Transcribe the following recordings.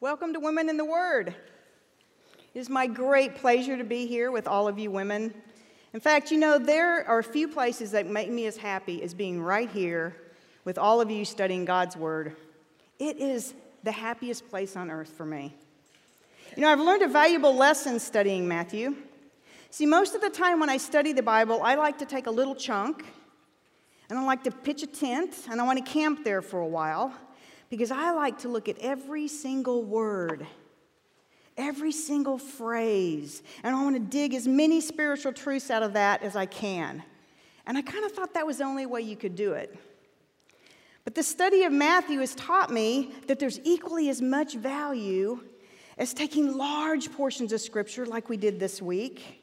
Welcome to Women in the Word. It is my great pleasure to be here with all of you women. In fact, you know, there are a few places that make me as happy as being right here with all of you studying God's Word. It is the happiest place on earth for me. You know, I've learned a valuable lesson studying Matthew. See, most of the time when I study the Bible, I like to take a little chunk and I like to pitch a tent and I want to camp there for a while because I like to look at every single word, every single phrase, and I want to dig as many spiritual truths out of that as I can. And I kind of thought that was the only way you could do it. But the study of Matthew has taught me that there's equally as much value as taking large portions of scripture like we did this week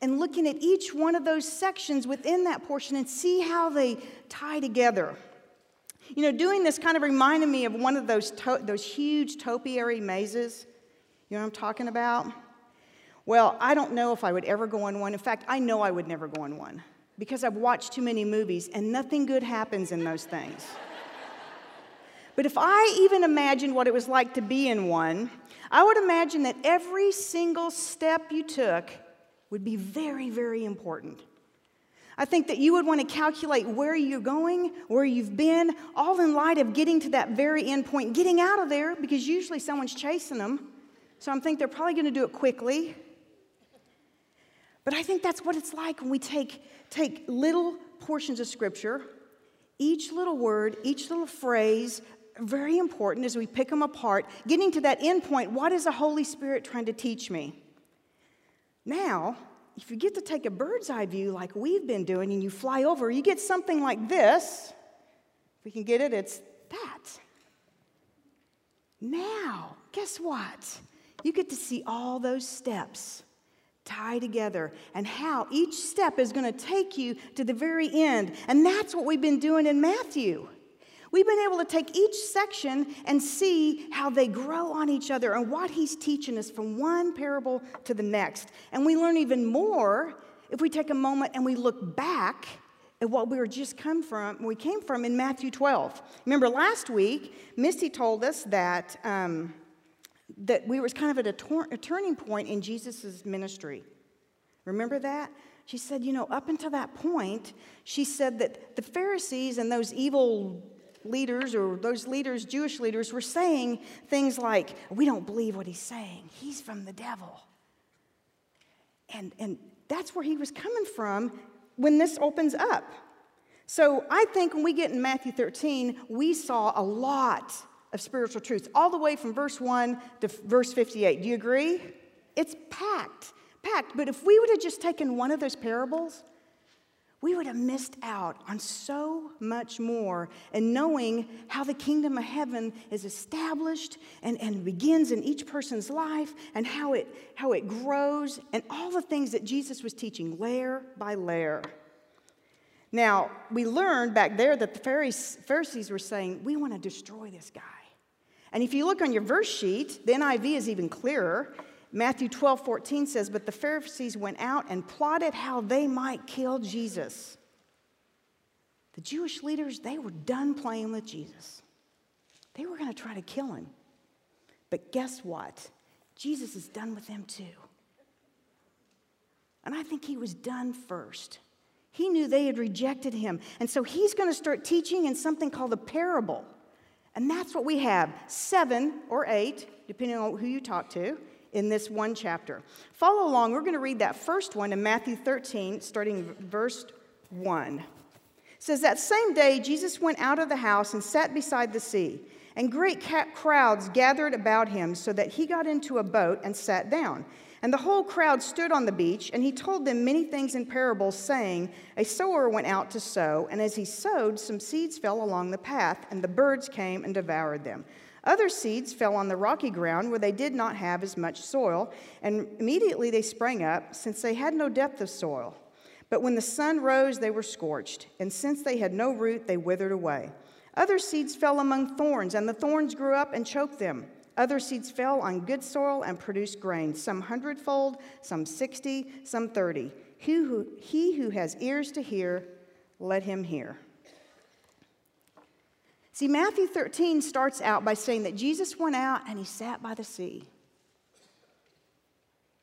and looking at each one of those sections within that portion and see how they tie together. You know, doing this kind of reminded me of one of those, those huge topiary mazes. You know what I'm talking about? Well, I don't know if I would ever go on one. In fact, I know I would never go on one because I've watched too many movies and nothing good happens in those things. but if I even imagined what it was like to be in one, I would imagine that every single step you took would be very, very important. I think that you would want to calculate where you're going, where you've been, all in light of getting to that very end point, getting out of there, because usually someone's chasing them. So I think they're probably going to do it quickly. But I think that's what it's like when we take, take little portions of Scripture, each little word, each little phrase, very important as we pick them apart, getting to that end point. What is the Holy Spirit trying to teach me? Now, if you get to take a bird's eye view like we've been doing and you fly over, you get something like this. If we can get it, it's that. Now, guess what? You get to see all those steps tie together and how each step is going to take you to the very end. And that's what we've been doing in Matthew. We've been able to take each section and see how they grow on each other and what he's teaching us from one parable to the next. And we learn even more if we take a moment and we look back at what we were just come from, we came from in Matthew 12. Remember last week, Misty told us that, um, that we was kind of at a, tor- a turning point in Jesus' ministry. Remember that? She said, you know, up until that point, she said that the Pharisees and those evil leaders or those leaders, Jewish leaders, were saying things like, We don't believe what he's saying. He's from the devil. And, and that's where he was coming from when this opens up. So I think when we get in Matthew 13, we saw a lot of spiritual truths, all the way from verse 1 to verse 58. Do you agree? It's packed, packed. But if we would have just taken one of those parables we would have missed out on so much more and knowing how the kingdom of heaven is established and, and begins in each person's life and how it, how it grows and all the things that Jesus was teaching layer by layer. Now, we learned back there that the Pharisees were saying, We want to destroy this guy. And if you look on your verse sheet, the NIV is even clearer. Matthew 12, 14 says, But the Pharisees went out and plotted how they might kill Jesus. The Jewish leaders, they were done playing with Jesus. They were going to try to kill him. But guess what? Jesus is done with them too. And I think he was done first. He knew they had rejected him. And so he's going to start teaching in something called a parable. And that's what we have seven or eight, depending on who you talk to in this one chapter. Follow along. We're going to read that first one in Matthew 13, starting verse 1. It says, That same day, Jesus went out of the house and sat beside the sea, and great crowds gathered about him, so that he got into a boat and sat down. And the whole crowd stood on the beach, and he told them many things in parables, saying, A sower went out to sow, and as he sowed, some seeds fell along the path, and the birds came and devoured them. Other seeds fell on the rocky ground where they did not have as much soil, and immediately they sprang up, since they had no depth of soil. But when the sun rose, they were scorched, and since they had no root, they withered away. Other seeds fell among thorns, and the thorns grew up and choked them. Other seeds fell on good soil and produced grain, some hundredfold, some sixty, some thirty. He who, he who has ears to hear, let him hear. See, Matthew 13 starts out by saying that Jesus went out and he sat by the sea.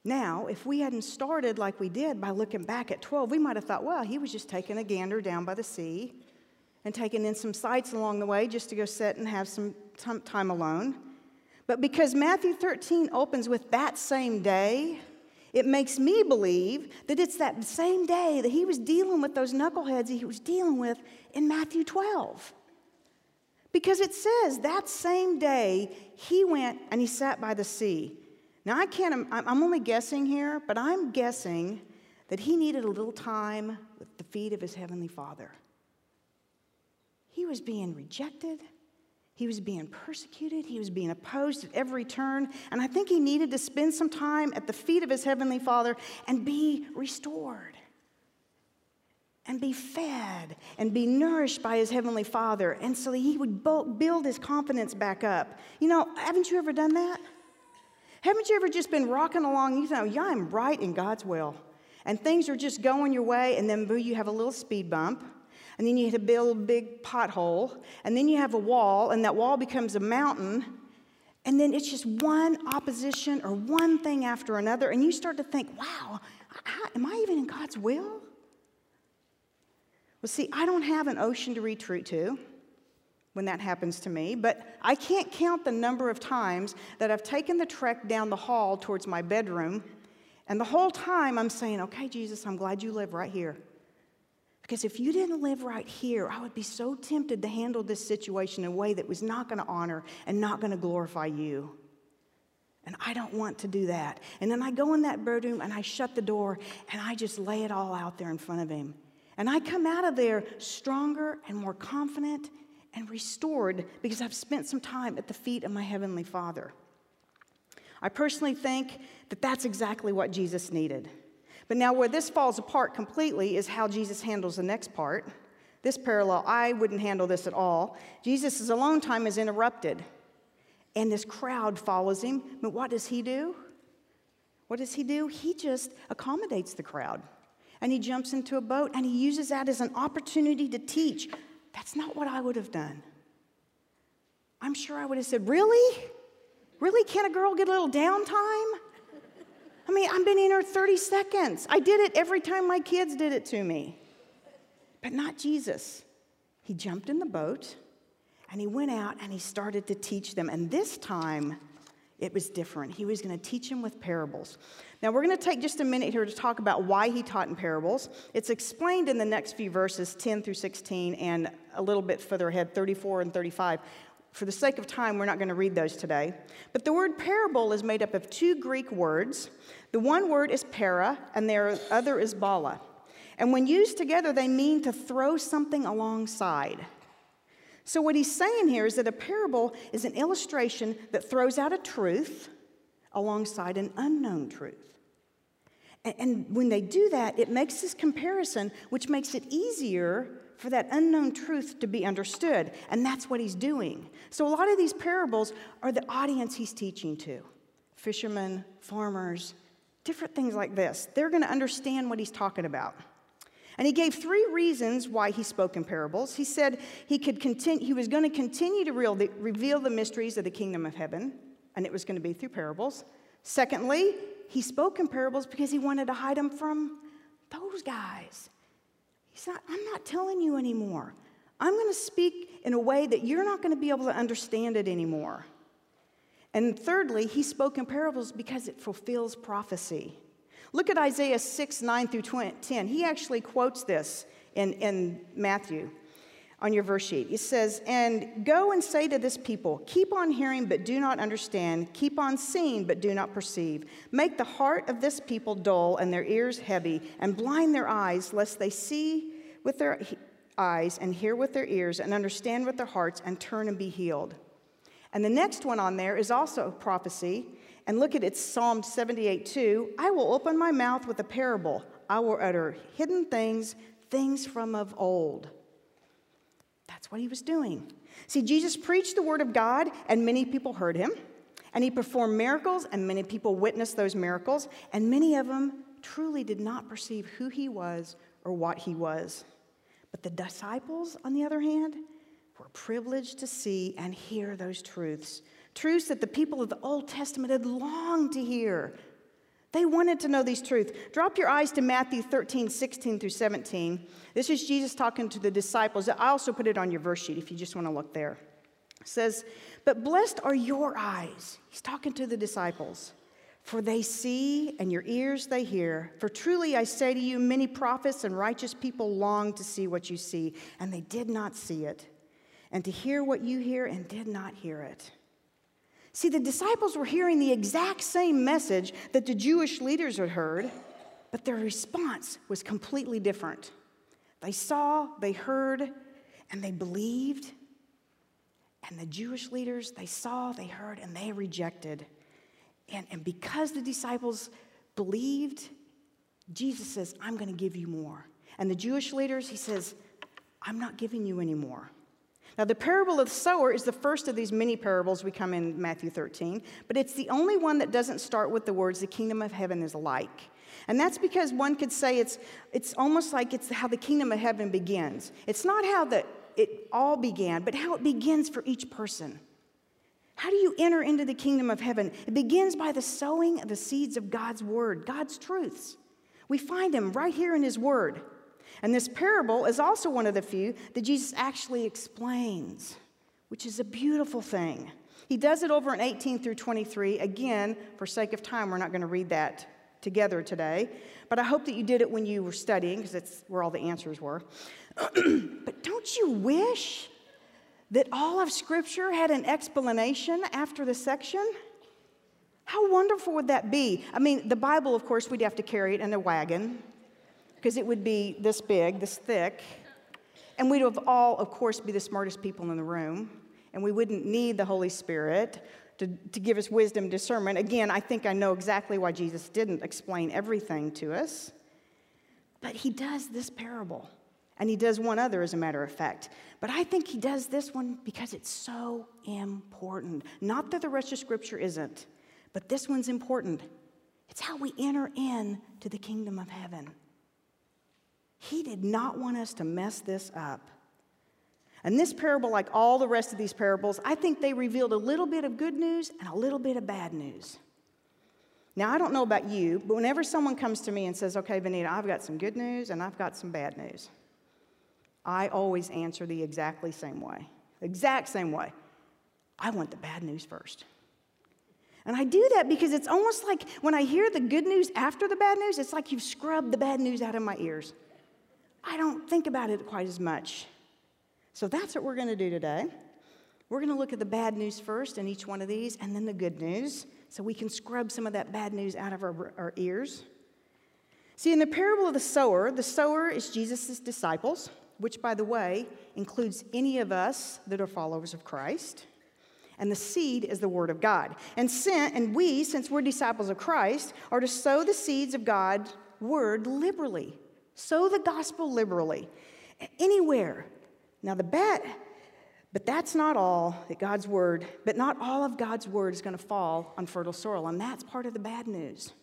Now, if we hadn't started like we did by looking back at 12, we might have thought, well, he was just taking a gander down by the sea and taking in some sights along the way just to go sit and have some time alone. But because Matthew 13 opens with that same day, it makes me believe that it's that same day that he was dealing with those knuckleheads he was dealing with in Matthew 12. Because it says that same day he went and he sat by the sea. Now, I can't, I'm only guessing here, but I'm guessing that he needed a little time with the feet of his heavenly father. He was being rejected. He was being persecuted. He was being opposed at every turn. And I think he needed to spend some time at the feet of his heavenly father and be restored and be fed and be nourished by his heavenly father. And so he would build his confidence back up. You know, haven't you ever done that? Haven't you ever just been rocking along? You know, yeah, I'm right in God's will. And things are just going your way, and then boo, you have a little speed bump and then you hit a big, big pothole, and then you have a wall, and that wall becomes a mountain, and then it's just one opposition or one thing after another, and you start to think, wow, am I even in God's will? Well, see, I don't have an ocean to retreat to when that happens to me, but I can't count the number of times that I've taken the trek down the hall towards my bedroom, and the whole time I'm saying, okay, Jesus, I'm glad you live right here. Because if you didn't live right here, I would be so tempted to handle this situation in a way that was not going to honor and not going to glorify you. And I don't want to do that. And then I go in that bedroom and I shut the door and I just lay it all out there in front of him. And I come out of there stronger and more confident and restored because I've spent some time at the feet of my Heavenly Father. I personally think that that's exactly what Jesus needed. But now, where this falls apart completely is how Jesus handles the next part. This parallel, I wouldn't handle this at all. Jesus' alone time is interrupted, and this crowd follows him. But what does he do? What does he do? He just accommodates the crowd. And he jumps into a boat and he uses that as an opportunity to teach. That's not what I would have done. I'm sure I would have said, Really? Really? Can a girl get a little downtime? I mean, I've been in here 30 seconds. I did it every time my kids did it to me. But not Jesus. He jumped in the boat and he went out and he started to teach them. And this time, it was different. He was going to teach him with parables. Now, we're going to take just a minute here to talk about why he taught in parables. It's explained in the next few verses, 10 through 16, and a little bit further ahead, 34 and 35. For the sake of time, we're not going to read those today. But the word parable is made up of two Greek words. The one word is para, and the other is bala. And when used together, they mean to throw something alongside. So, what he's saying here is that a parable is an illustration that throws out a truth alongside an unknown truth. And when they do that, it makes this comparison, which makes it easier for that unknown truth to be understood. And that's what he's doing. So a lot of these parables are the audience he's teaching to fishermen, farmers, different things like this. They're going to understand what he's talking about. And he gave three reasons why he spoke in parables. He said he, could continue, he was going to continue to reveal the mysteries of the kingdom of heaven, and it was going to be through parables. Secondly, he spoke in parables because he wanted to hide them from those guys. He's not, I'm not telling you anymore. I'm going to speak in a way that you're not going to be able to understand it anymore. And thirdly, he spoke in parables because it fulfills prophecy. Look at Isaiah 6, 9 through 10. He actually quotes this in, in Matthew on your verse sheet. It says, And go and say to this people, Keep on hearing, but do not understand. Keep on seeing, but do not perceive. Make the heart of this people dull and their ears heavy, and blind their eyes, lest they see with their eyes and hear with their ears and understand with their hearts and turn and be healed. And the next one on there is also prophecy. And look at it, Psalm 78 2. I will open my mouth with a parable. I will utter hidden things, things from of old. That's what he was doing. See, Jesus preached the word of God, and many people heard him. And he performed miracles, and many people witnessed those miracles. And many of them truly did not perceive who he was or what he was. But the disciples, on the other hand, were privileged to see and hear those truths. Truths that the people of the Old Testament had longed to hear. They wanted to know these truths. Drop your eyes to Matthew 13, 16 through 17. This is Jesus talking to the disciples. I also put it on your verse sheet if you just want to look there. It says, But blessed are your eyes. He's talking to the disciples. For they see, and your ears they hear. For truly I say to you, many prophets and righteous people long to see what you see, and they did not see it, and to hear what you hear, and did not hear it. See, the disciples were hearing the exact same message that the Jewish leaders had heard, but their response was completely different. They saw, they heard, and they believed. And the Jewish leaders, they saw, they heard, and they rejected. And, and because the disciples believed, Jesus says, I'm going to give you more. And the Jewish leaders, he says, I'm not giving you any more. Now, the parable of the sower is the first of these many parables we come in Matthew 13, but it's the only one that doesn't start with the words, the kingdom of heaven is like. And that's because one could say it's, it's almost like it's how the kingdom of heaven begins. It's not how the, it all began, but how it begins for each person. How do you enter into the kingdom of heaven? It begins by the sowing of the seeds of God's word, God's truths. We find them right here in his word. And this parable is also one of the few that Jesus actually explains, which is a beautiful thing. He does it over in 18 through 23. Again, for sake of time, we're not going to read that together today, but I hope that you did it when you were studying because that's where all the answers were. but don't you wish that all of Scripture had an explanation after the section? How wonderful would that be? I mean, the Bible, of course, we'd have to carry it in a wagon because it would be this big, this thick. And we'd have all, of course, be the smartest people in the room. And we wouldn't need the Holy Spirit to, to give us wisdom, discernment. Again, I think I know exactly why Jesus didn't explain everything to us. But he does this parable. And he does one other, as a matter of fact. But I think he does this one because it's so important. Not that the rest of Scripture isn't, but this one's important. It's how we enter in to the kingdom of heaven. He did not want us to mess this up. And this parable, like all the rest of these parables, I think they revealed a little bit of good news and a little bit of bad news. Now, I don't know about you, but whenever someone comes to me and says, Okay, Benita, I've got some good news and I've got some bad news, I always answer the exactly same way. Exact same way. I want the bad news first. And I do that because it's almost like when I hear the good news after the bad news, it's like you've scrubbed the bad news out of my ears. I don't think about it quite as much. So that's what we're going to do today. We're going to look at the bad news first in each one of these, and then the good news, so we can scrub some of that bad news out of our, our ears. See, in the parable of the sower, the sower is Jesus' disciples which, by the way, includes any of us that are followers of Christ. And the seed is the word of God. And, sent, and we, since we're disciples of Christ, are to sow the seeds of God's word liberally. Sow the gospel liberally. Anywhere. Now, the bet, but that's not all that God's word, but not all of God's word is going to fall on fertile soil. And that's part of the bad news.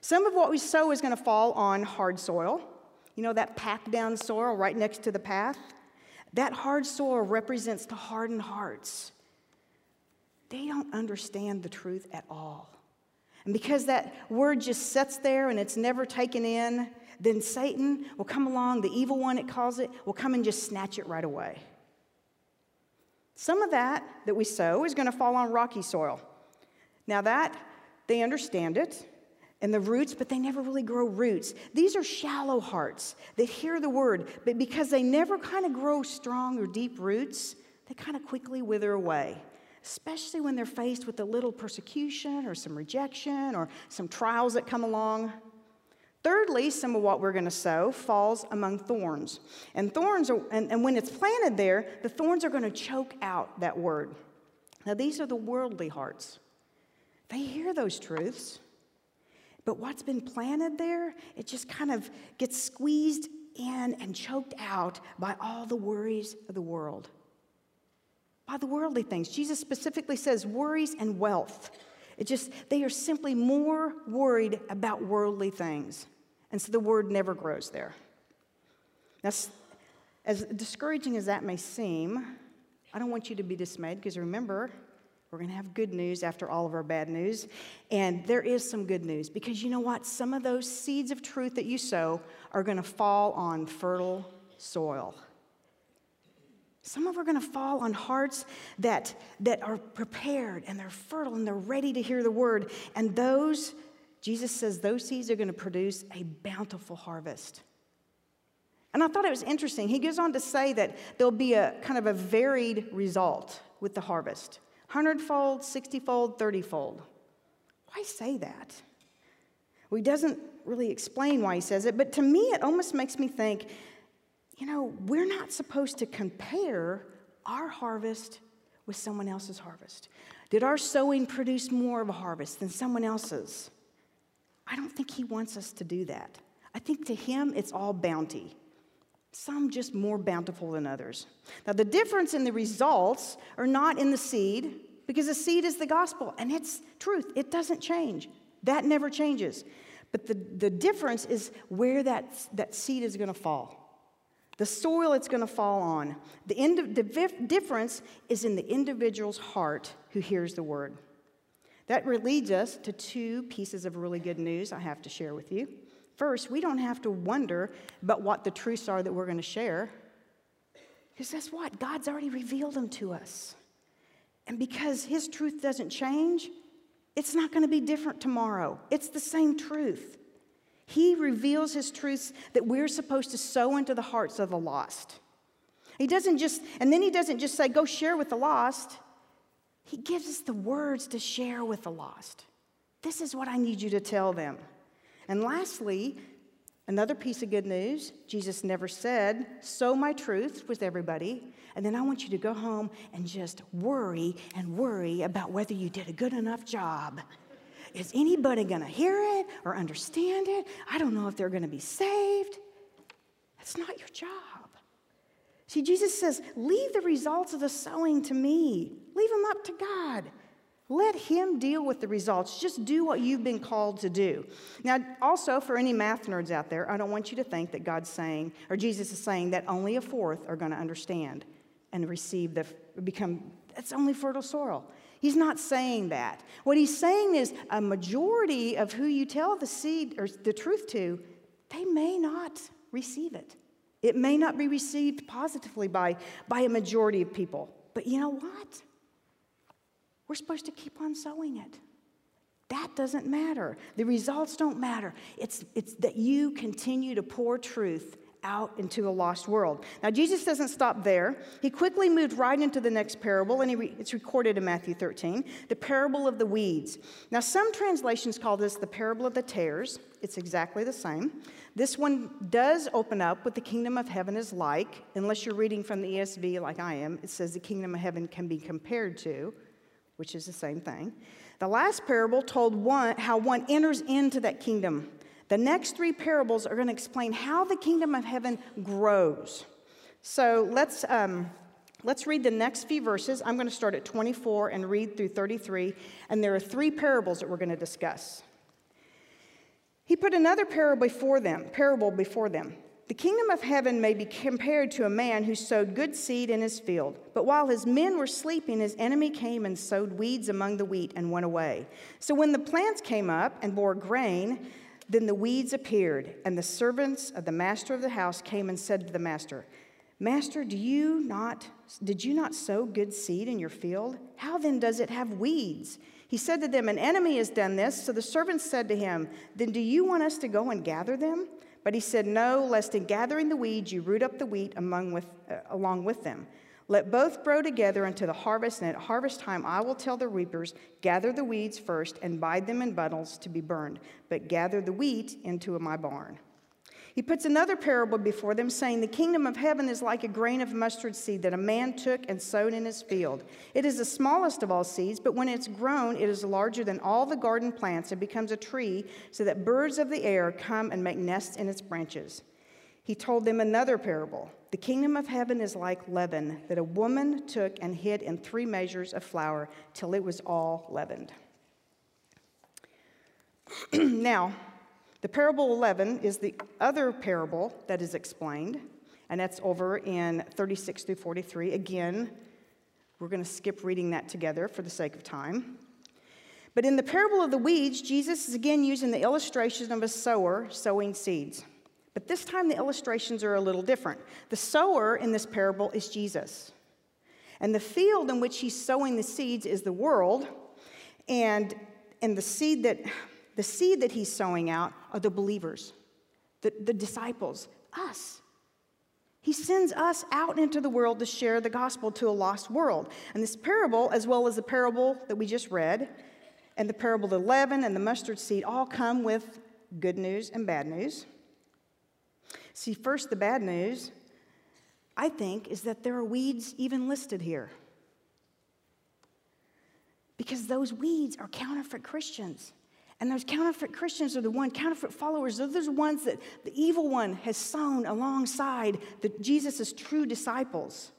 Some of what we sow is going to fall on hard soil. You know that packed down soil right next to the path? That hard soil represents the hardened hearts. They don't understand the truth at all. And because that word just sits there and it's never taken in, then Satan will come along, the evil one, it calls it, will come and just snatch it right away. Some of that that we sow is going to fall on rocky soil. Now, that, they understand it, and the roots, but they never really grow roots. These are shallow hearts that hear the word, but because they never kind of grow strong or deep roots, they kind of quickly wither away, especially when they're faced with a little persecution or some rejection or some trials that come along. Thirdly, some of what we're going to sow falls among thorns. And thorns are, and, and when it's planted there, the thorns are going to choke out that word. Now, these are the worldly hearts. They hear those truths, but what's been planted there, it just kind of gets squeezed in and choked out by all the worries of the world. By the worldly things. Jesus specifically says worries and wealth. It just, they are simply more worried about worldly things. And so the word never grows there. Now, as discouraging as that may seem, I don't want you to be dismayed because remember, we're going to have good news after all of our bad news. And there is some good news because you know what? Some of those seeds of truth that you sow are going to fall on fertile soil. Some of them are going to fall on hearts that, that are prepared and they're fertile and they're ready to hear the word. And those, Jesus says, those seeds are going to produce a bountiful harvest. And I thought it was interesting. He goes on to say that there'll be a kind of a varied result with the harvest hundredfold, sixtyfold, thirtyfold. Why say that? Well, he doesn't really explain why he says it, but to me, it almost makes me think you know, we're not supposed to compare our harvest with someone else's harvest. Did our sowing produce more of a harvest than someone else's? I don't think he wants us to do that. I think to him, it's all bounty. Some just more bountiful than others. Now, the difference in the results are not in the seed, because the seed is the gospel and it's truth. It doesn't change, that never changes. But the, the difference is where that, that seed is going to fall the soil it's going to fall on. The, ind- the difference is in the individual's heart who hears the word. That leads us to two pieces of really good news I have to share with you. First, we don't have to wonder about what the truths are that we're going to share. Because guess what? God's already revealed them to us. And because His truth doesn't change, it's not going to be different tomorrow. It's the same truth. He reveals his truths that we're supposed to sow into the hearts of the lost. He doesn't just, and then he doesn't just say, go share with the lost. He gives us the words to share with the lost. This is what I need you to tell them. And lastly, another piece of good news Jesus never said, sow my truth with everybody, and then I want you to go home and just worry and worry about whether you did a good enough job. Is anybody going to hear it or understand it? I don't know if they're going to be saved. That's not your job. See, Jesus says, Leave the results of the sowing to me, leave them up to God. Let Him deal with the results. Just do what you've been called to do. Now, also, for any math nerds out there, I don't want you to think that God's saying, or Jesus is saying, that only a fourth are going to understand and receive the, become, that's only fertile soil. He's not saying that. What he's saying is a majority of who you tell the seed or the truth to, they may not receive it. It may not be received positively by, by a majority of people. But you know what? We're supposed to keep on sowing it. That doesn't matter. The results don't matter. It's, it's that you continue to pour truth out into a lost world. Now, Jesus doesn't stop there. He quickly moved right into the next parable, and re- it's recorded in Matthew 13 the parable of the weeds. Now, some translations call this the parable of the tares. It's exactly the same. This one does open up what the kingdom of heaven is like, unless you're reading from the ESV like I am. It says the kingdom of heaven can be compared to, which is the same thing. The last parable told one, how one enters into that kingdom the next three parables are going to explain how the kingdom of heaven grows. So let's, um, let's read the next few verses. I'm going to start at 24 and read through 33. And there are three parables that we're going to discuss. He put another parable before them, parable before them. The kingdom of heaven may be compared to a man who sowed good seed in his field. But while his men were sleeping, his enemy came and sowed weeds among the wheat and went away. So when the plants came up and bore grain, then the weeds appeared, and the servants of the master of the house came and said to the master, Master, do you not, did you not sow good seed in your field? How then does it have weeds? He said to them, An enemy has done this. So the servants said to him, Then do you want us to go and gather them? But he said, No, lest in gathering the weeds you root up the wheat among with, uh, along with them. Let both grow together until the harvest, and at harvest time I will tell the reapers, Gather the weeds first and bind them in bundles to be burned, but gather the wheat into my barn. He puts another parable before them, saying, The kingdom of heaven is like a grain of mustard seed that a man took and sowed in his field. It is the smallest of all seeds, but when it's grown, it is larger than all the garden plants and becomes a tree, so that birds of the air come and make nests in its branches. He told them another parable. The kingdom of heaven is like leaven that a woman took and hid in three measures of flour till it was all leavened. now, the parable of leaven is the other parable that is explained, and that's over in 36 through 43. Again, We're going to skip reading that together for the sake of time. But in the parable of the weeds, Jesus is again using the illustration of a sower sowing seeds. But this time the illustrations are a little different. The sower in this parable is Jesus. And the field in which he's sowing the seeds is the world. And, and the, seed that, the seed that he's sowing out are the believers, the, the disciples, us. He sends us out into the world to share the gospel to a lost world. And this parable, as well as the parable that we just read, and the parable of the leaven and the mustard seed, all come with good news and bad news. See, first, the bad news, I think, is that there are weeds even listed here. Because those weeds are counterfeit Christians. And those counterfeit Christians are the one, counterfeit followers, those are the ones that the evil one has sown alongside the, Jesus' true disciples.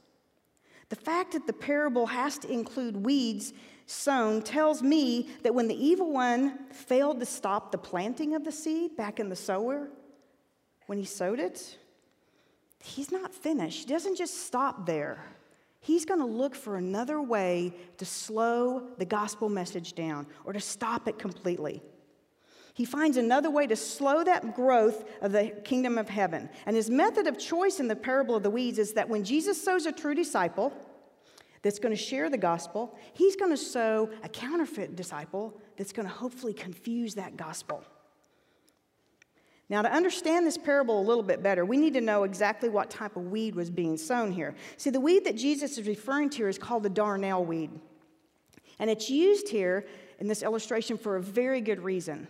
The fact that the parable has to include weeds sown tells me that when the evil one failed to stop the planting of the seed back in the sower, when he sowed it, he's not finished. He doesn't just stop there. He's going to look for another way to slow the gospel message down or to stop it completely. He finds another way to slow that growth of the kingdom of heaven. And his method of choice in the parable of the weeds is that when Jesus sows a true disciple that's going to share the gospel, he's going to sow a counterfeit disciple that's going to hopefully confuse that gospel. Now, to understand this parable a little bit better, we need to know exactly what type of weed was being sown here. See, the weed that Jesus is referring to here is called the darnel weed. And it's used here in this illustration for a very good reason.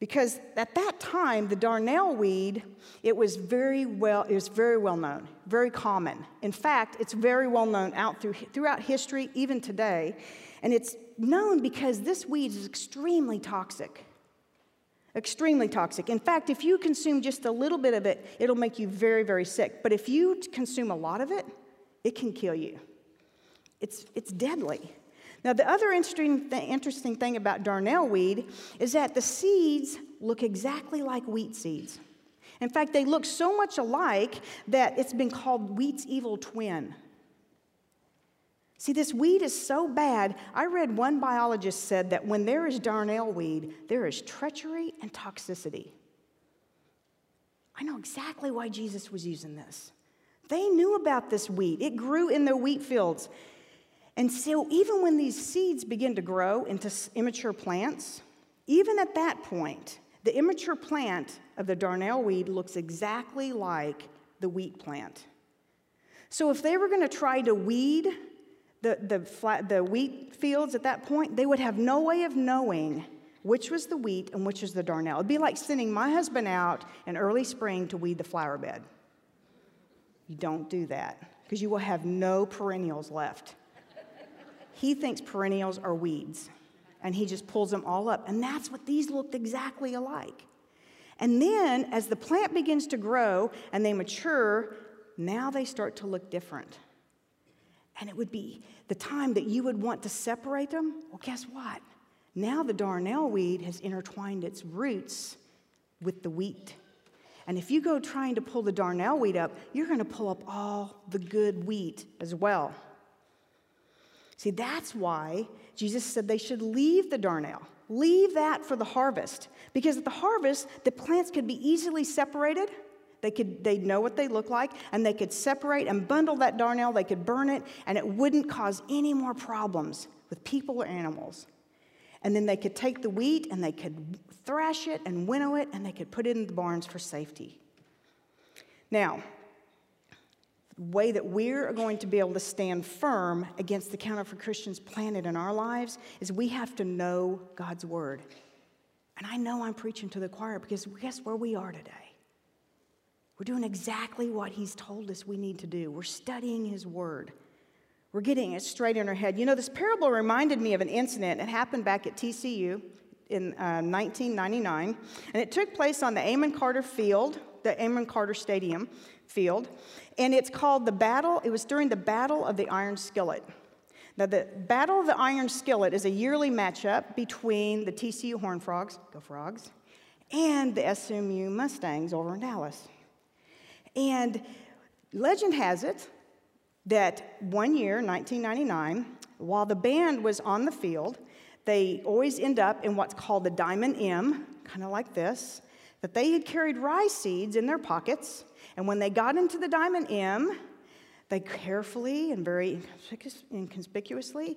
Because at that time, the darnel weed, it was very well, it was very well known, very common. In fact, it's very well known out through, throughout history, even today. And it's known because this weed is extremely toxic. Extremely toxic. In fact, if you consume just a little bit of it, it'll make you very, very sick. But if you consume a lot of it, it can kill you. It's, it's deadly. Now, the other interesting, th- interesting thing about darnel weed is that the seeds look exactly like wheat seeds. In fact, they look so much alike that it's been called wheat's evil twin. See, this weed is so bad. I read one biologist said that when there is darnel weed, there is treachery and toxicity. I know exactly why Jesus was using this. They knew about this wheat, it grew in their wheat fields. And so, even when these seeds begin to grow into immature plants, even at that point, the immature plant of the darnel weed looks exactly like the wheat plant. So, if they were going to try to weed the, the, flat, the wheat fields at that point, they would have no way of knowing which was the wheat and which was the darnel. It'd be like sending my husband out in early spring to weed the flower bed. You don't do that because you will have no perennials left. he thinks perennials are weeds and he just pulls them all up. And that's what these looked exactly alike. And then as the plant begins to grow and they mature, now they start to look different. And it would be the time that you would want to separate them. Well, guess what? Now the darnel weed has intertwined its roots with the wheat. And if you go trying to pull the darnel weed up, you're going to pull up all the good wheat as well. See, that's why Jesus said they should leave the darnel. Leave that for the harvest. Because at the harvest, the plants could be easily separated they could they'd know what they look like, and they could separate and bundle that darnel. They could burn it, and it wouldn't cause any more problems with people or animals. And then they could take the wheat and they could thrash it and winnow it, and they could put it in the barns for safety. Now, the way that we're going to be able to stand firm against the counterfeit Christians planted in our lives is we have to know God's word. And I know I'm preaching to the choir because guess where we are today? We're doing exactly what He's told us we need to do. We're studying His Word. We're getting it straight in our head. You know, this parable reminded me of an incident. It happened back at TCU in uh, 1999, and it took place on the Amon Carter Field, the Amon Carter Stadium field, and it's called the Battle. It was during the Battle of the Iron Skillet. Now, the Battle of the Iron Skillet is a yearly matchup between the TCU Horned Frogs, go Frogs, and the SMU Mustangs over in Dallas. And legend has it that one year, 1999, while the band was on the field, they always end up in what's called the Diamond M, kind of like this, that they had carried rye seeds in their pockets. And when they got into the Diamond M, they carefully and very inconspicuously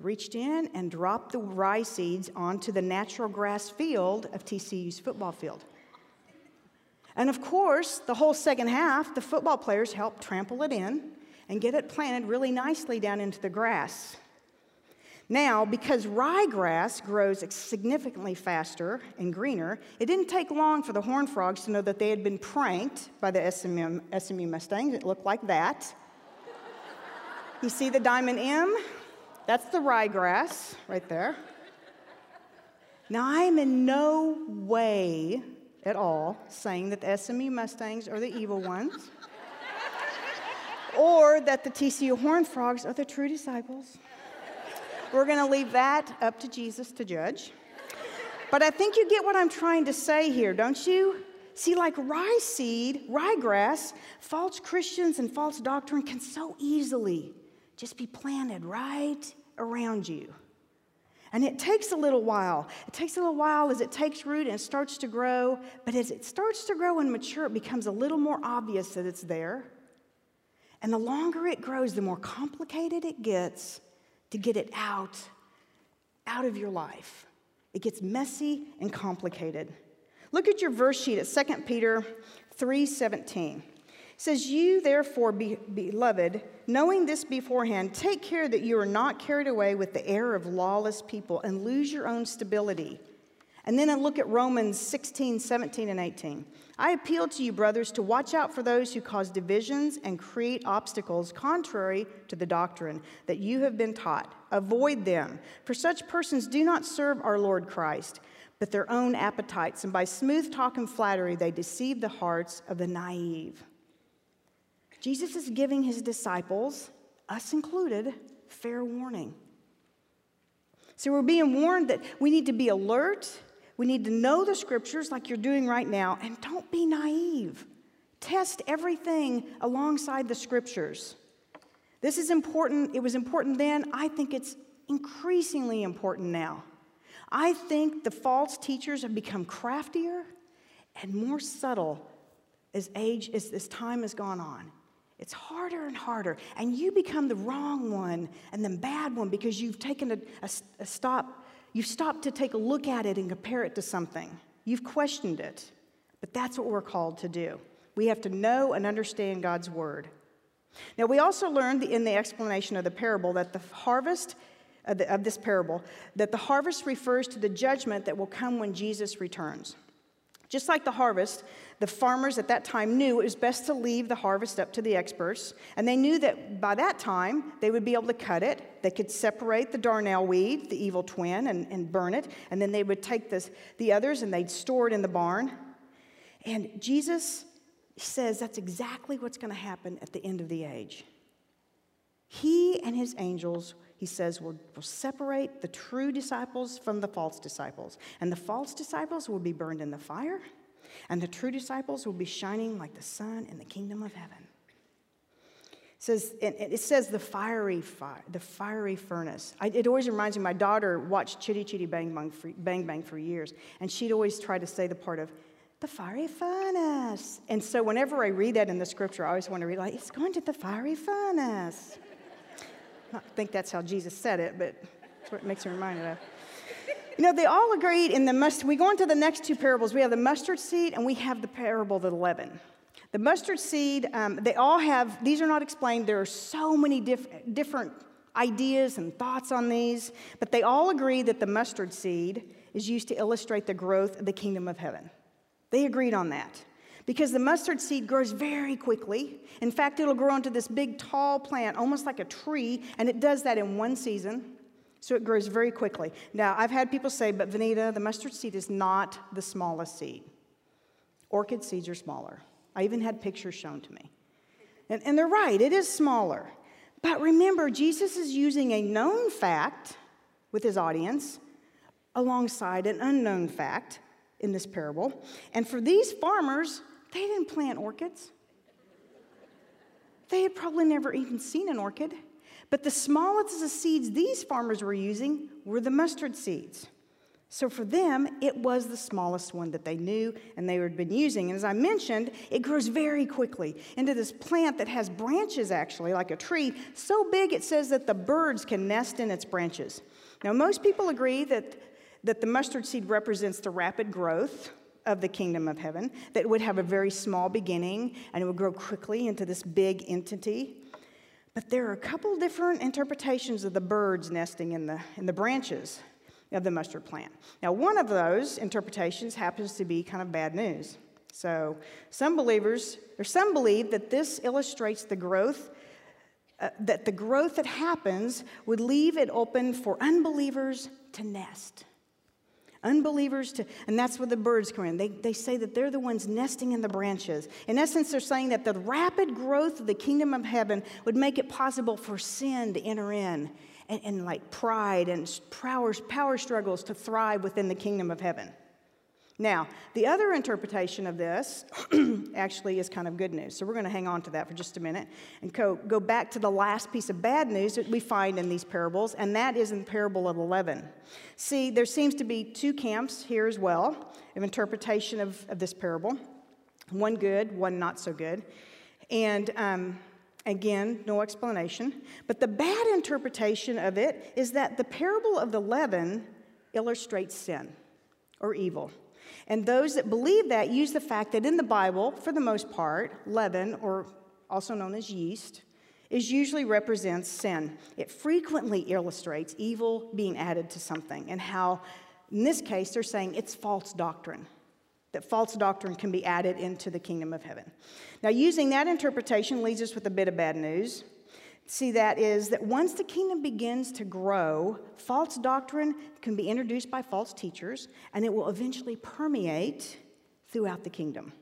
reached in and dropped the rye seeds onto the natural grass field of TCU's football field. And of course, the whole second half, the football players helped trample it in and get it planted really nicely down into the grass. Now, because ryegrass grows significantly faster and greener, it didn't take long for the horned frogs to know that they had been pranked by the SMU, SMU Mustangs. It looked like that. you see the diamond M? That's the ryegrass right there. Now, I am in no way at all saying that the SMU Mustangs are the evil ones or that the TCU Horned Frogs are the true disciples. We're going to leave that up to Jesus to judge. But I think you get what I'm trying to say here, don't you? See, like rye seed, ryegrass, false Christians and false doctrine can so easily just be planted right around you. And it takes a little while. It takes a little while as it takes root and it starts to grow. But as it starts to grow and mature, it becomes a little more obvious that it's there. And the longer it grows, the more complicated it gets to get it out, out of your life. It gets messy and complicated. Look at your verse sheet at 2 Peter 3:17 says, You therefore, be, beloved, knowing this beforehand, take care that you are not carried away with the error of lawless people and lose your own stability. And then I look at Romans 16, 17, and 18. I appeal to you, brothers, to watch out for those who cause divisions and create obstacles contrary to the doctrine that you have been taught. Avoid them, for such persons do not serve our Lord Christ, but their own appetites, and by smooth talk and flattery they deceive the hearts of the naive. Jesus is giving his disciples, us included, fair warning. So we're being warned that we need to be alert, we need to know the scriptures like you're doing right now, and don't be naive. Test everything alongside the scriptures. This is important. It was important then. I think it's increasingly important now. I think the false teachers have become craftier and more subtle as age as this time has gone on. It's harder and harder. And you become the wrong one and the bad one because you've taken a, a, a stop, you've stopped to take a look at it and compare it to something. You've questioned it. But that's what we're called to do. We have to know and understand God's word. Now, we also learned in the explanation of the parable that the harvest of, the, of this parable, that the harvest refers to the judgment that will come when Jesus returns. Just like the harvest, the farmers at that time knew it was best to leave the harvest up to the experts, and they knew that by that time they would be able to cut it. They could separate the darnel weed, the evil twin, and, and burn it, and then they would take this, the others and they'd store it in the barn. And Jesus says that's exactly what's going to happen at the end of the age. He and his angels he says, will, will separate the true disciples from the false disciples. And the false disciples will be burned in the fire, and the true disciples will be shining like the sun in the kingdom of heaven. It says, it says the fiery the fiery furnace. I, it always reminds me, my daughter watched Chitty Chitty Bang Bang, for, Bang Bang for years, and she'd always try to say the part of, the fiery furnace. And so whenever I read that in the scripture, I always want to read like, it's going to the fiery furnace. I think that's how Jesus said it, but that's what it makes me reminded of. You know, they all agreed in the mustard. We go into the next two parables. We have the mustard seed and we have the parable of the leaven. The mustard seed, um, they all have, these are not explained. There are so many diff- different ideas and thoughts on these, but they all agree that the mustard seed is used to illustrate the growth of the kingdom of heaven. They agreed on that because the mustard seed grows very quickly. In fact, it'll grow into this big, tall plant, almost like a tree, and it does that in one season. So it grows very quickly. Now, I've had people say, but Vanita, the mustard seed is not the smallest seed. Orchid seeds are smaller. I even had pictures shown to me. And, and they're right, it is smaller. But remember, Jesus is using a known fact with his audience alongside an unknown fact in this parable. And for these farmers, they didn't plant orchids. They had probably never even seen an orchid. But the smallest of the seeds these farmers were using were the mustard seeds. So for them, it was the smallest one that they knew and they had been using. And as I mentioned, it grows very quickly into this plant that has branches, actually, like a tree, so big it says that the birds can nest in its branches. Now, most people agree that, that the mustard seed represents the rapid growth of the kingdom of heaven, that would have a very small beginning and it would grow quickly into this big entity. But there are a couple different interpretations of the birds nesting in the, in the branches of the mustard plant. Now, one of those interpretations happens to be kind of bad news. So, some believers, or some believe that this illustrates the growth, uh, that the growth that happens would leave it open for unbelievers to nest. Unbelievers to, and that's where the birds come in. They, they say that they're the ones nesting in the branches. In essence, they're saying that the rapid growth of the kingdom of heaven would make it possible for sin to enter in and, and like pride and power, power struggles to thrive within the kingdom of heaven. Now, the other interpretation of this actually is kind of good news. So we're going to hang on to that for just a minute and go, go back to the last piece of bad news that we find in these parables, and that is in the parable of the leaven. See, there seems to be two camps here as well of interpretation of, of this parable one good, one not so good. And um, again, no explanation. But the bad interpretation of it is that the parable of the leaven illustrates sin or evil. And those that believe that use the fact that in the Bible, for the most part, leaven, or also known as yeast, is usually represents sin. It frequently illustrates evil being added to something and how, in this case, they're saying it's false doctrine, that false doctrine can be added into the kingdom of heaven. Now, using that interpretation leaves us with a bit of bad news see that is that once the kingdom begins to grow, false doctrine can be introduced by false teachers, and it will eventually permeate throughout the kingdom.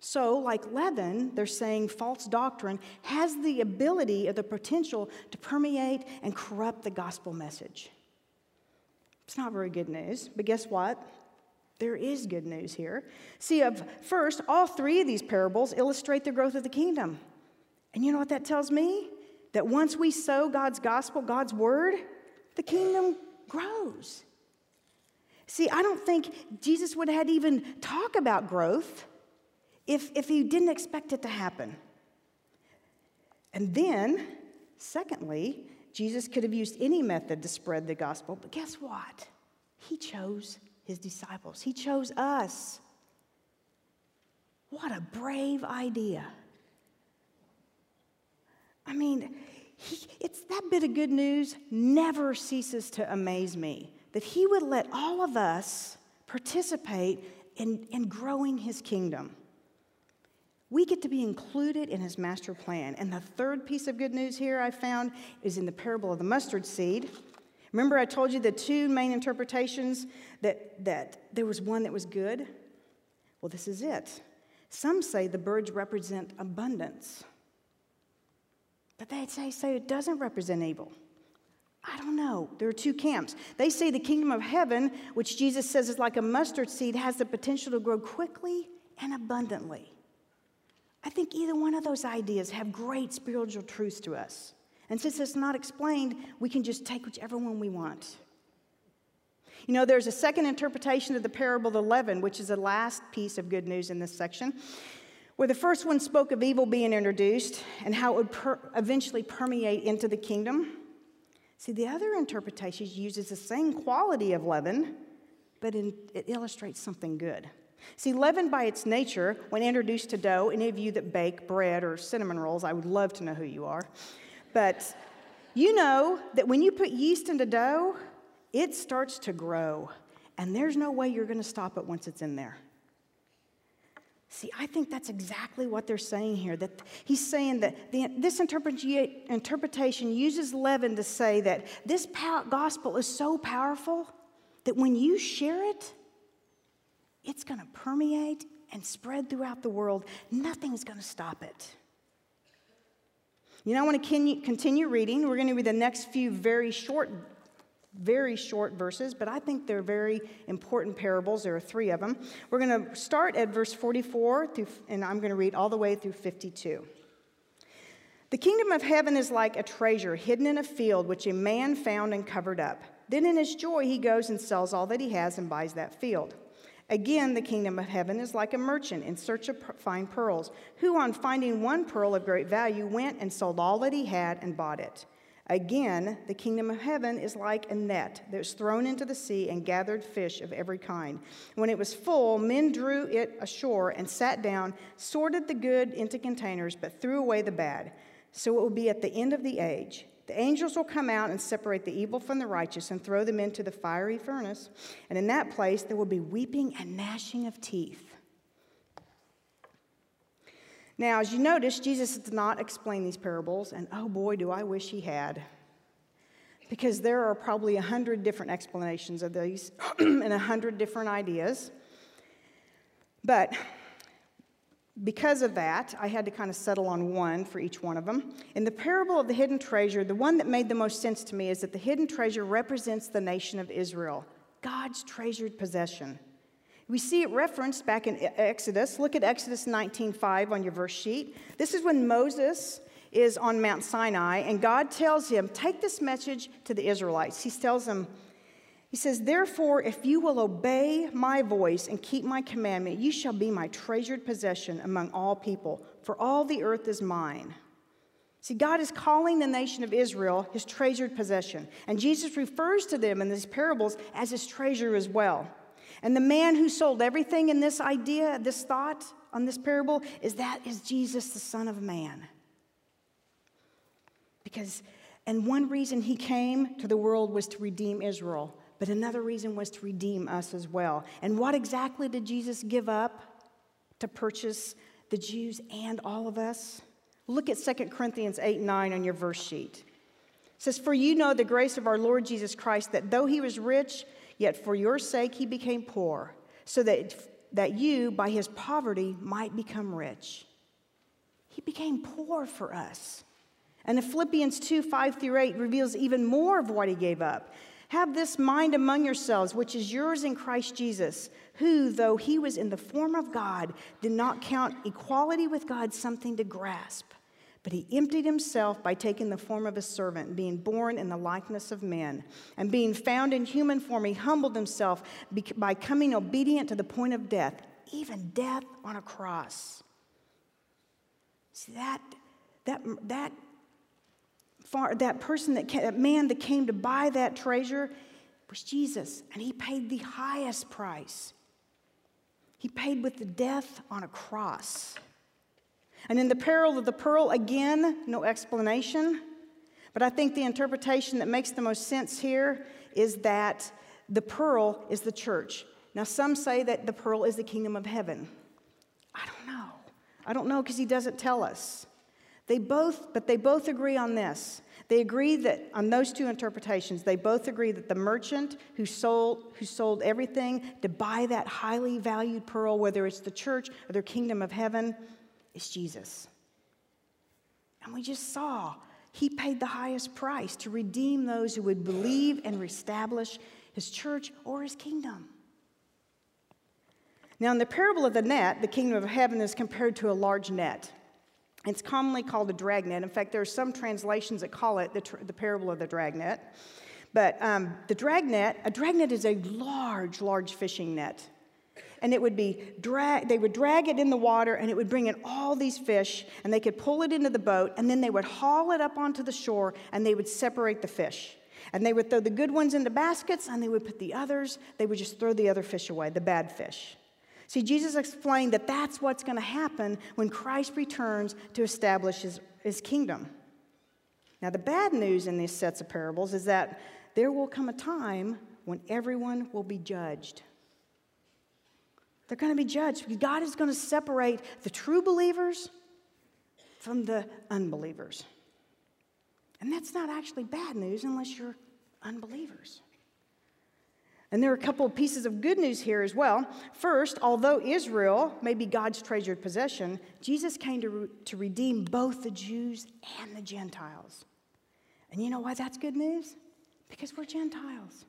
So, like leaven, they're saying false doctrine has the ability or the potential to permeate and corrupt the gospel message. It's not very good news, but guess what? There is good news here. See, of first, all three of these parables illustrate the growth of the kingdom. And you know what that tells me? That once we sow God's gospel, God's word, the kingdom grows. See, I don't think Jesus would have even talk about growth if, if he didn't expect it to happen. And then, secondly, Jesus could have used any method to spread the gospel, but guess what? He chose his disciples, he chose us. What a brave idea. I mean, he, it's that bit of good news never ceases to amaze me that he would let all of us participate in, in growing his kingdom. We get to be included in his master plan. And the third piece of good news here I found is in the parable of the mustard seed. Remember, I told you the two main interpretations that, that there was one that was good? Well, this is it. Some say the birds represent abundance. But they'd say, say it doesn't represent evil. I don't know. There are two camps. They say the kingdom of heaven, which Jesus says is like a mustard seed, has the potential to grow quickly and abundantly. I think either one of those ideas have great spiritual truths to us. And since it's not explained, we can just take whichever one we want. You know, there's a second interpretation of the parable of the leaven, which is the last piece of good news in this section where the first one spoke of evil being introduced and how it would per- eventually permeate into the kingdom. See, the other interpretation uses the same quality of leaven, but in, it illustrates something good. See, leaven by its nature, when introduced to dough, any of you that bake bread or cinnamon rolls, I would love to know who you are. But you know that when you put yeast into dough, it starts to grow, and there's no way you're going to stop it once it's in there. See, I think that's exactly what they're saying here. That he's saying that the, this interpretation uses leaven to say that this gospel is so powerful that when you share it, it's going to permeate and spread throughout the world. Nothing's going to stop it. You know, I want to continue reading. We're going to read the next few very short very short verses, but I think they're very important parables. There are three of them. We're going to start at verse 44, through, and I'm going to read all the way through 52. The kingdom of heaven is like a treasure hidden in a field which a man found and covered up. Then in his joy he goes and sells all that he has and buys that field. Again, the kingdom of heaven is like a merchant in search of fine pearls, who, on finding one pearl of great value, went and sold all that he had and bought it. Again, the kingdom of heaven is like a net that was thrown into the sea and gathered fish of every kind. When it was full, men drew it ashore and sat down, sorted the good into containers, but threw away the bad. So it will be at the end of the age. The angels will come out and separate the evil from the righteous and throw them into the fiery furnace. And in that place, there will be weeping and gnashing of teeth. Now, as you notice, Jesus does not explain these parables, and oh boy, do I wish he had. Because there are probably a hundred different explanations of these and a hundred different ideas. But because of that, I had to kind of settle on one for each one of them. In the parable of the hidden treasure, the one that made the most sense to me is that the hidden treasure represents the nation of Israel, God's treasured possession. We see it referenced back in Exodus. Look at Exodus 19:5 on your verse sheet. This is when Moses is on Mount Sinai and God tells him, "Take this message to the Israelites." He tells them, he says, Therefore, if you will obey my voice and keep my commandment, you shall be my treasured possession among all people, for all the earth is mine. See, God is calling the nation of Israel his treasured possession, and Jesus refers to them in these parables as his treasure as well. And the man who sold everything in this idea, this thought on this parable, is that is Jesus, the Son of Man. Because, and one reason he came to the world was to redeem Israel, but another reason was to redeem us as well. And what exactly did Jesus give up to purchase the Jews and all of us? Look at 2 Corinthians 8 9 on your verse sheet. It says, For you know the grace of our Lord Jesus Christ, that though he was rich, Yet for your sake he became poor, so that, that you, by his poverty, might become rich. He became poor for us. And the Philippians 2 5 through 8 reveals even more of what he gave up. Have this mind among yourselves, which is yours in Christ Jesus, who, though he was in the form of God, did not count equality with God something to grasp but he emptied himself by taking the form of a servant, being born in the likeness of men. And being found in human form, he humbled himself by coming obedient to the point of death, even death on a cross. See, that, that, that, far, that person, that, came, that man that came to buy that treasure was Jesus, and he paid the highest price. He paid with the death on a cross. And in the parable of the pearl, again, no explanation. But I think the interpretation that makes the most sense here is that the pearl is the church. Now, some say that the pearl is the kingdom of heaven. I don't know. I don't know because he doesn't tell us. They both, but they both agree on this. They agree that on those two interpretations, they both agree that the merchant who sold, who sold everything to buy that highly valued pearl, whether it's the church or their kingdom of heaven, is Jesus. And we just saw he paid the highest price to redeem those who would believe and reestablish his church or his kingdom. Now, in the parable of the net, the kingdom of heaven is compared to a large net. It's commonly called a dragnet. In fact, there are some translations that call it the, tr- the parable of the dragnet. But um, the dragnet, a dragnet is a large, large fishing net and it would be drag they would drag it in the water and it would bring in all these fish and they could pull it into the boat and then they would haul it up onto the shore and they would separate the fish. And they would throw the good ones into baskets and they would put the others they would just throw the other fish away the bad fish. See jesus explained that that's what's going to happen when christ returns to establish his, his kingdom. Now the bad news in these sets of parables is that there will come a time when everyone will be judged they're going to be judged. God is going to separate the true believers from the unbelievers. And that's not actually bad news unless you're unbelievers. And there are a couple of pieces of good news here as well. First, although Israel may be God's treasured possession, Jesus came to, re- to redeem both the Jews and the Gentiles. And you know why that's good news? Because we're Gentiles.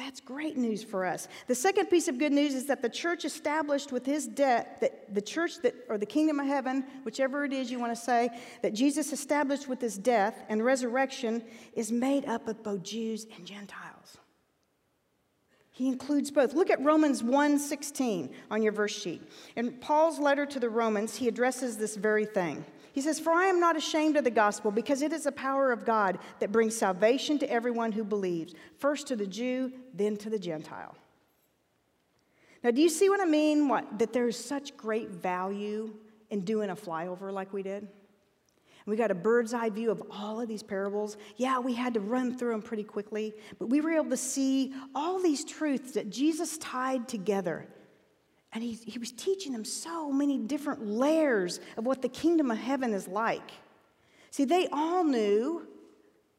That's great news for us. The second piece of good news is that the church established with his death, that the church that, or the kingdom of heaven, whichever it is you want to say, that Jesus established with his death and resurrection is made up of both Jews and Gentiles. He includes both. Look at Romans 1:16 on your verse sheet. In Paul's letter to the Romans, he addresses this very thing. He says, For I am not ashamed of the gospel, because it is the power of God that brings salvation to everyone who believes, first to the Jew, then to the Gentile. Now, do you see what I mean? What, that there's such great value in doing a flyover like we did? We got a bird's eye view of all of these parables. Yeah, we had to run through them pretty quickly, but we were able to see all these truths that Jesus tied together and he, he was teaching them so many different layers of what the kingdom of heaven is like. See, they all knew,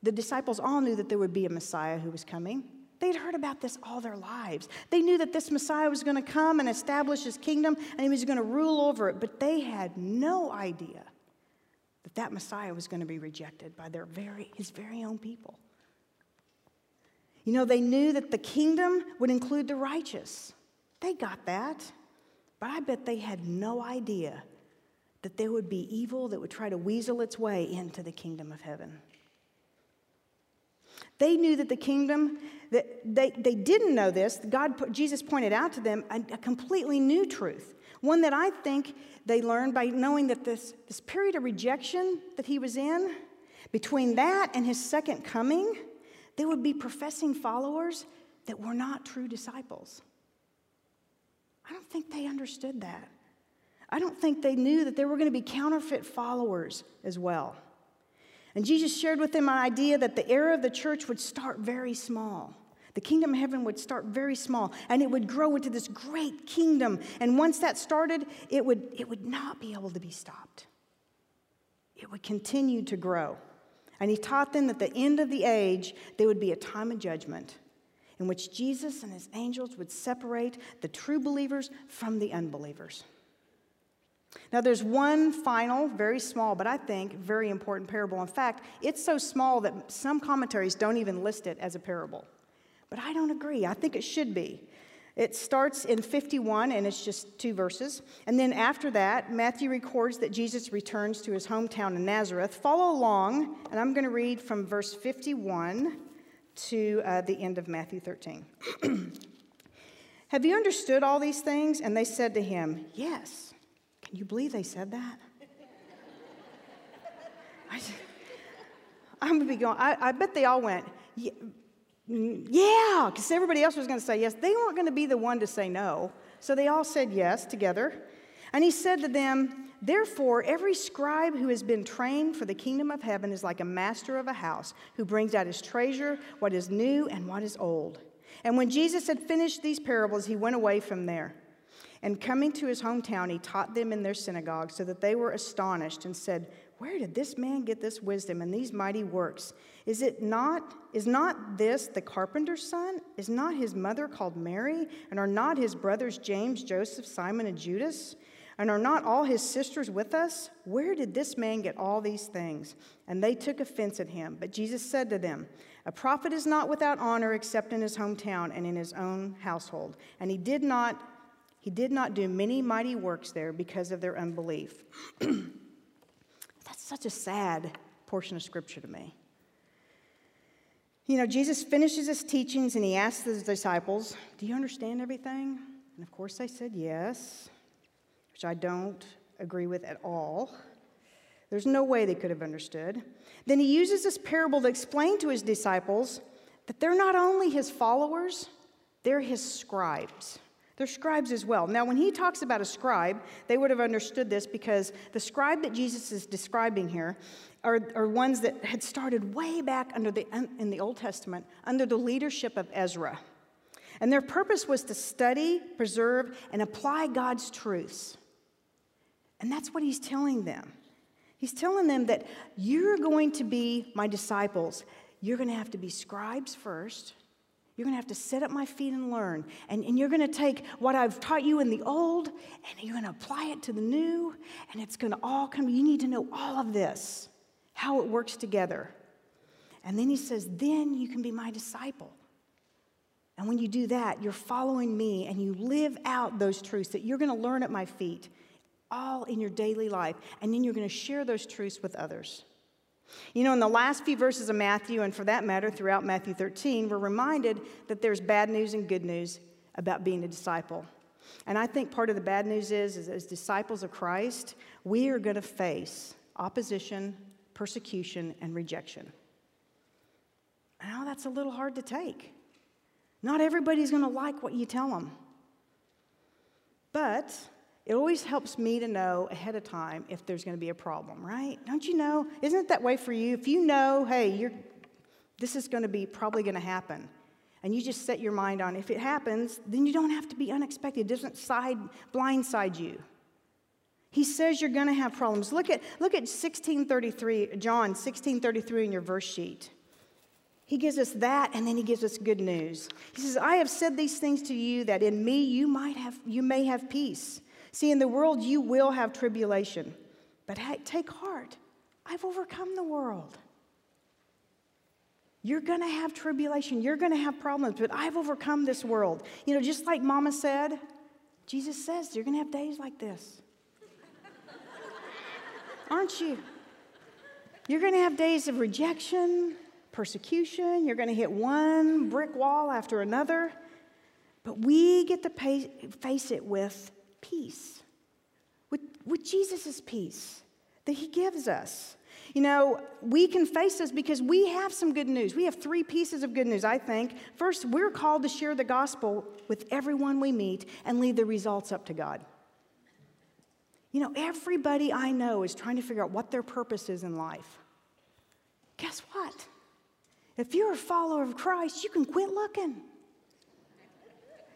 the disciples all knew that there would be a Messiah who was coming. They'd heard about this all their lives. They knew that this Messiah was going to come and establish his kingdom and he was going to rule over it, but they had no idea that that Messiah was going to be rejected by their very, his very own people. You know, they knew that the kingdom would include the righteous. They got that. But I bet they had no idea that there would be evil that would try to weasel its way into the kingdom of heaven. They knew that the kingdom, that they, they didn't know this. God, Jesus pointed out to them a, a completely new truth, one that I think they learned by knowing that this, this period of rejection that he was in, between that and his second coming, there would be professing followers that were not true disciples. I don't think they understood that. I don't think they knew that there were going to be counterfeit followers as well. And Jesus shared with them an idea that the era of the church would start very small. The kingdom of heaven would start very small and it would grow into this great kingdom. And once that started, it would, it would not be able to be stopped. It would continue to grow. And he taught them that the end of the age, there would be a time of judgment in which Jesus and his angels would separate the true believers from the unbelievers. Now, there's one final, very small, but I think very important parable. In fact, it's so small that some commentaries don't even list it as a parable. But I don't agree. I think it should be. It starts in 51 and it's just two verses. And then after that, Matthew records that Jesus returns to his hometown in Nazareth. Follow along, and I'm going to read from verse 51 to uh, the end of Matthew 13. Have you understood all these things? And they said to him, Yes. Can you believe they said that? I, am going to be going, I, I, bet they all went, Yeah, because everybody else was going to say yes. They weren't going to be the one to say no. So they all said yes together. And he said to them, Therefore, every scribe who has been trained for the kingdom of heaven is like a master of a house who brings out his treasure, what is new and what is old. And when Jesus had finished these parables, he went away from there. And coming to his hometown, he taught them in their synagogue, so that they were astonished and said, Where did this man get this wisdom and these mighty works? Is it not, is not this the carpenter's son? Is not his mother called Mary? And are not his brothers James, Joseph, Simon, and Judas? And are not all his sisters with us? Where did this man get all these things? And they took offense at him. But Jesus said to them, A prophet is not without honor except in his hometown and in his own household. And he did not he did not do many mighty works there because of their unbelief. That's such a sad portion of scripture to me. You know, Jesus finishes his teachings and he asks his disciples, Do you understand everything? And of course they said yes which I don't agree with at all. There's no way they could have understood. Then he uses this parable to explain to his disciples that they're not only his followers, they're his scribes. They're scribes as well. Now, when he talks about a scribe, they would have understood this because the scribe that Jesus is describing here are, are ones that had started way back under the, in the Old Testament under the leadership of Ezra. And their purpose was to study, preserve, and apply God's truths. And that's what he's telling them. He's telling them that you're going to be my disciples. You're going to have to be scribes first. You're going to have to sit at my feet and learn. And, and you're going to take what I've taught you in the old and you're going to apply it to the new. And it's going to all come. You need to know all of this, how it works together. And then he says, then you can be my disciple. And when you do that, you're following me and you live out those truths that you're going to learn at my feet all in your daily life. And then you're going to share those truths with others. You know, in the last few verses of Matthew, and for that matter, throughout Matthew 13, we're reminded that there's bad news and good news about being a disciple. And I think part of the bad news is, is as disciples of Christ, we are going to face opposition, persecution, and rejection. Now, that's a little hard to take. Not everybody's going to like what you tell them. But it always helps me to know ahead of time if there's going to be a problem, right? Don't you know? Isn't it that way for you? If you know, hey, you're, this is going to be probably going to happen, and you just set your mind on if it happens, then you don't have to be unexpected. It doesn't side, blindside you. He says you're going to have problems. Look at, look at 1633, John 1633 in your verse sheet. He gives us that, and then he gives us good news. He says, I have said these things to you that in me you might have you may have peace. See, in the world you will have tribulation. But take heart. I've overcome the world. You're going to have tribulation. You're going to have problems, but I've overcome this world. You know, just like Mama said, Jesus says you're going to have days like this. Aren't you? You're going to have days of rejection, persecution. You're going to hit one brick wall after another. But we get to pay, face it with peace, with, with Jesus' peace that He gives us. You know, we can face this because we have some good news. We have three pieces of good news, I think. First, we're called to share the gospel with everyone we meet and leave the results up to God. You know, everybody I know is trying to figure out what their purpose is in life. Guess what? If you're a follower of Christ, you can quit looking.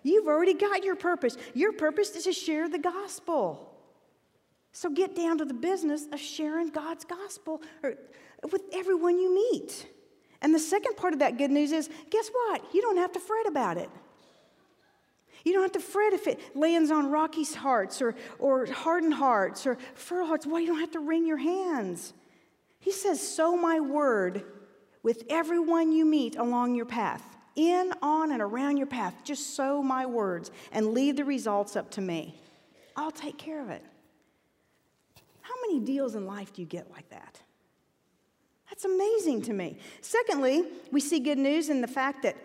You've already got your purpose. Your purpose is to share the gospel. So get down to the business of sharing God's gospel with everyone you meet. And the second part of that good news is guess what? You don't have to fret about it. You don't have to fret if it lands on rocky hearts or, or hardened hearts or fertile hearts. Well, you don't have to wring your hands. He says, Sow my word with everyone you meet along your path, in, on, and around your path. Just sow my words and leave the results up to me. I'll take care of it. How many deals in life do you get like that? That's amazing to me. Secondly, we see good news in the fact that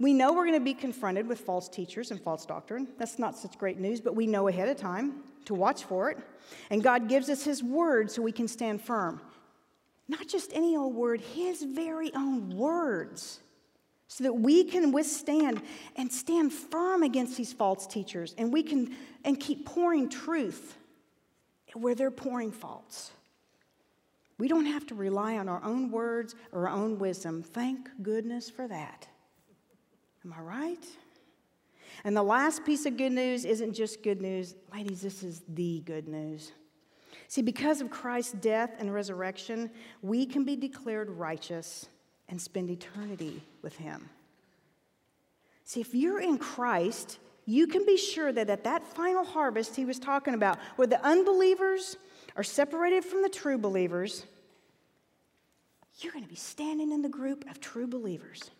we know we're going to be confronted with false teachers and false doctrine. That's not such great news, but we know ahead of time to watch for it. And God gives us His word so we can stand firm. Not just any old word, His very own words, so that we can withstand and stand firm against these false teachers and we can and keep pouring truth where they're pouring faults. We don't have to rely on our own words or our own wisdom. Thank goodness for that. Am I right? And the last piece of good news isn't just good news. Ladies, this is the good news. See, because of Christ's death and resurrection, we can be declared righteous and spend eternity with Him. See, if you're in Christ, you can be sure that at that final harvest he was talking about, where the unbelievers are separated from the true believers, you're going to be standing in the group of true believers.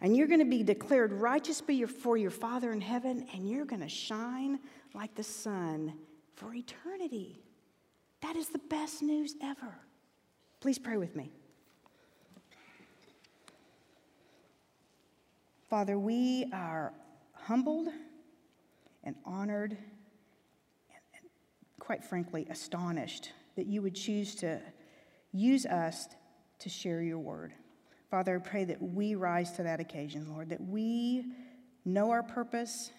And you're going to be declared righteous before your Father in heaven, and you're going to shine like the sun for eternity. That is the best news ever. Please pray with me. Father, we are humbled and honored and, quite frankly, astonished that you would choose to use us to share your word. Father, I pray that we rise to that occasion, Lord, that we know our purpose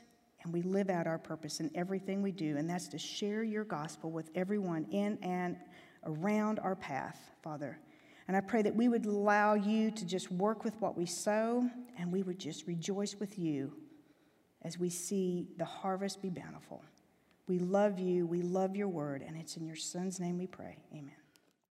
and we live out our purpose in everything we do, and that's to share your gospel with everyone in and around our path, Father. And I pray that we would allow you to just work with what we sow, and we would just rejoice with you as we see the harvest be bountiful. We love you, we love your word, and it's in your Son's name we pray. Amen.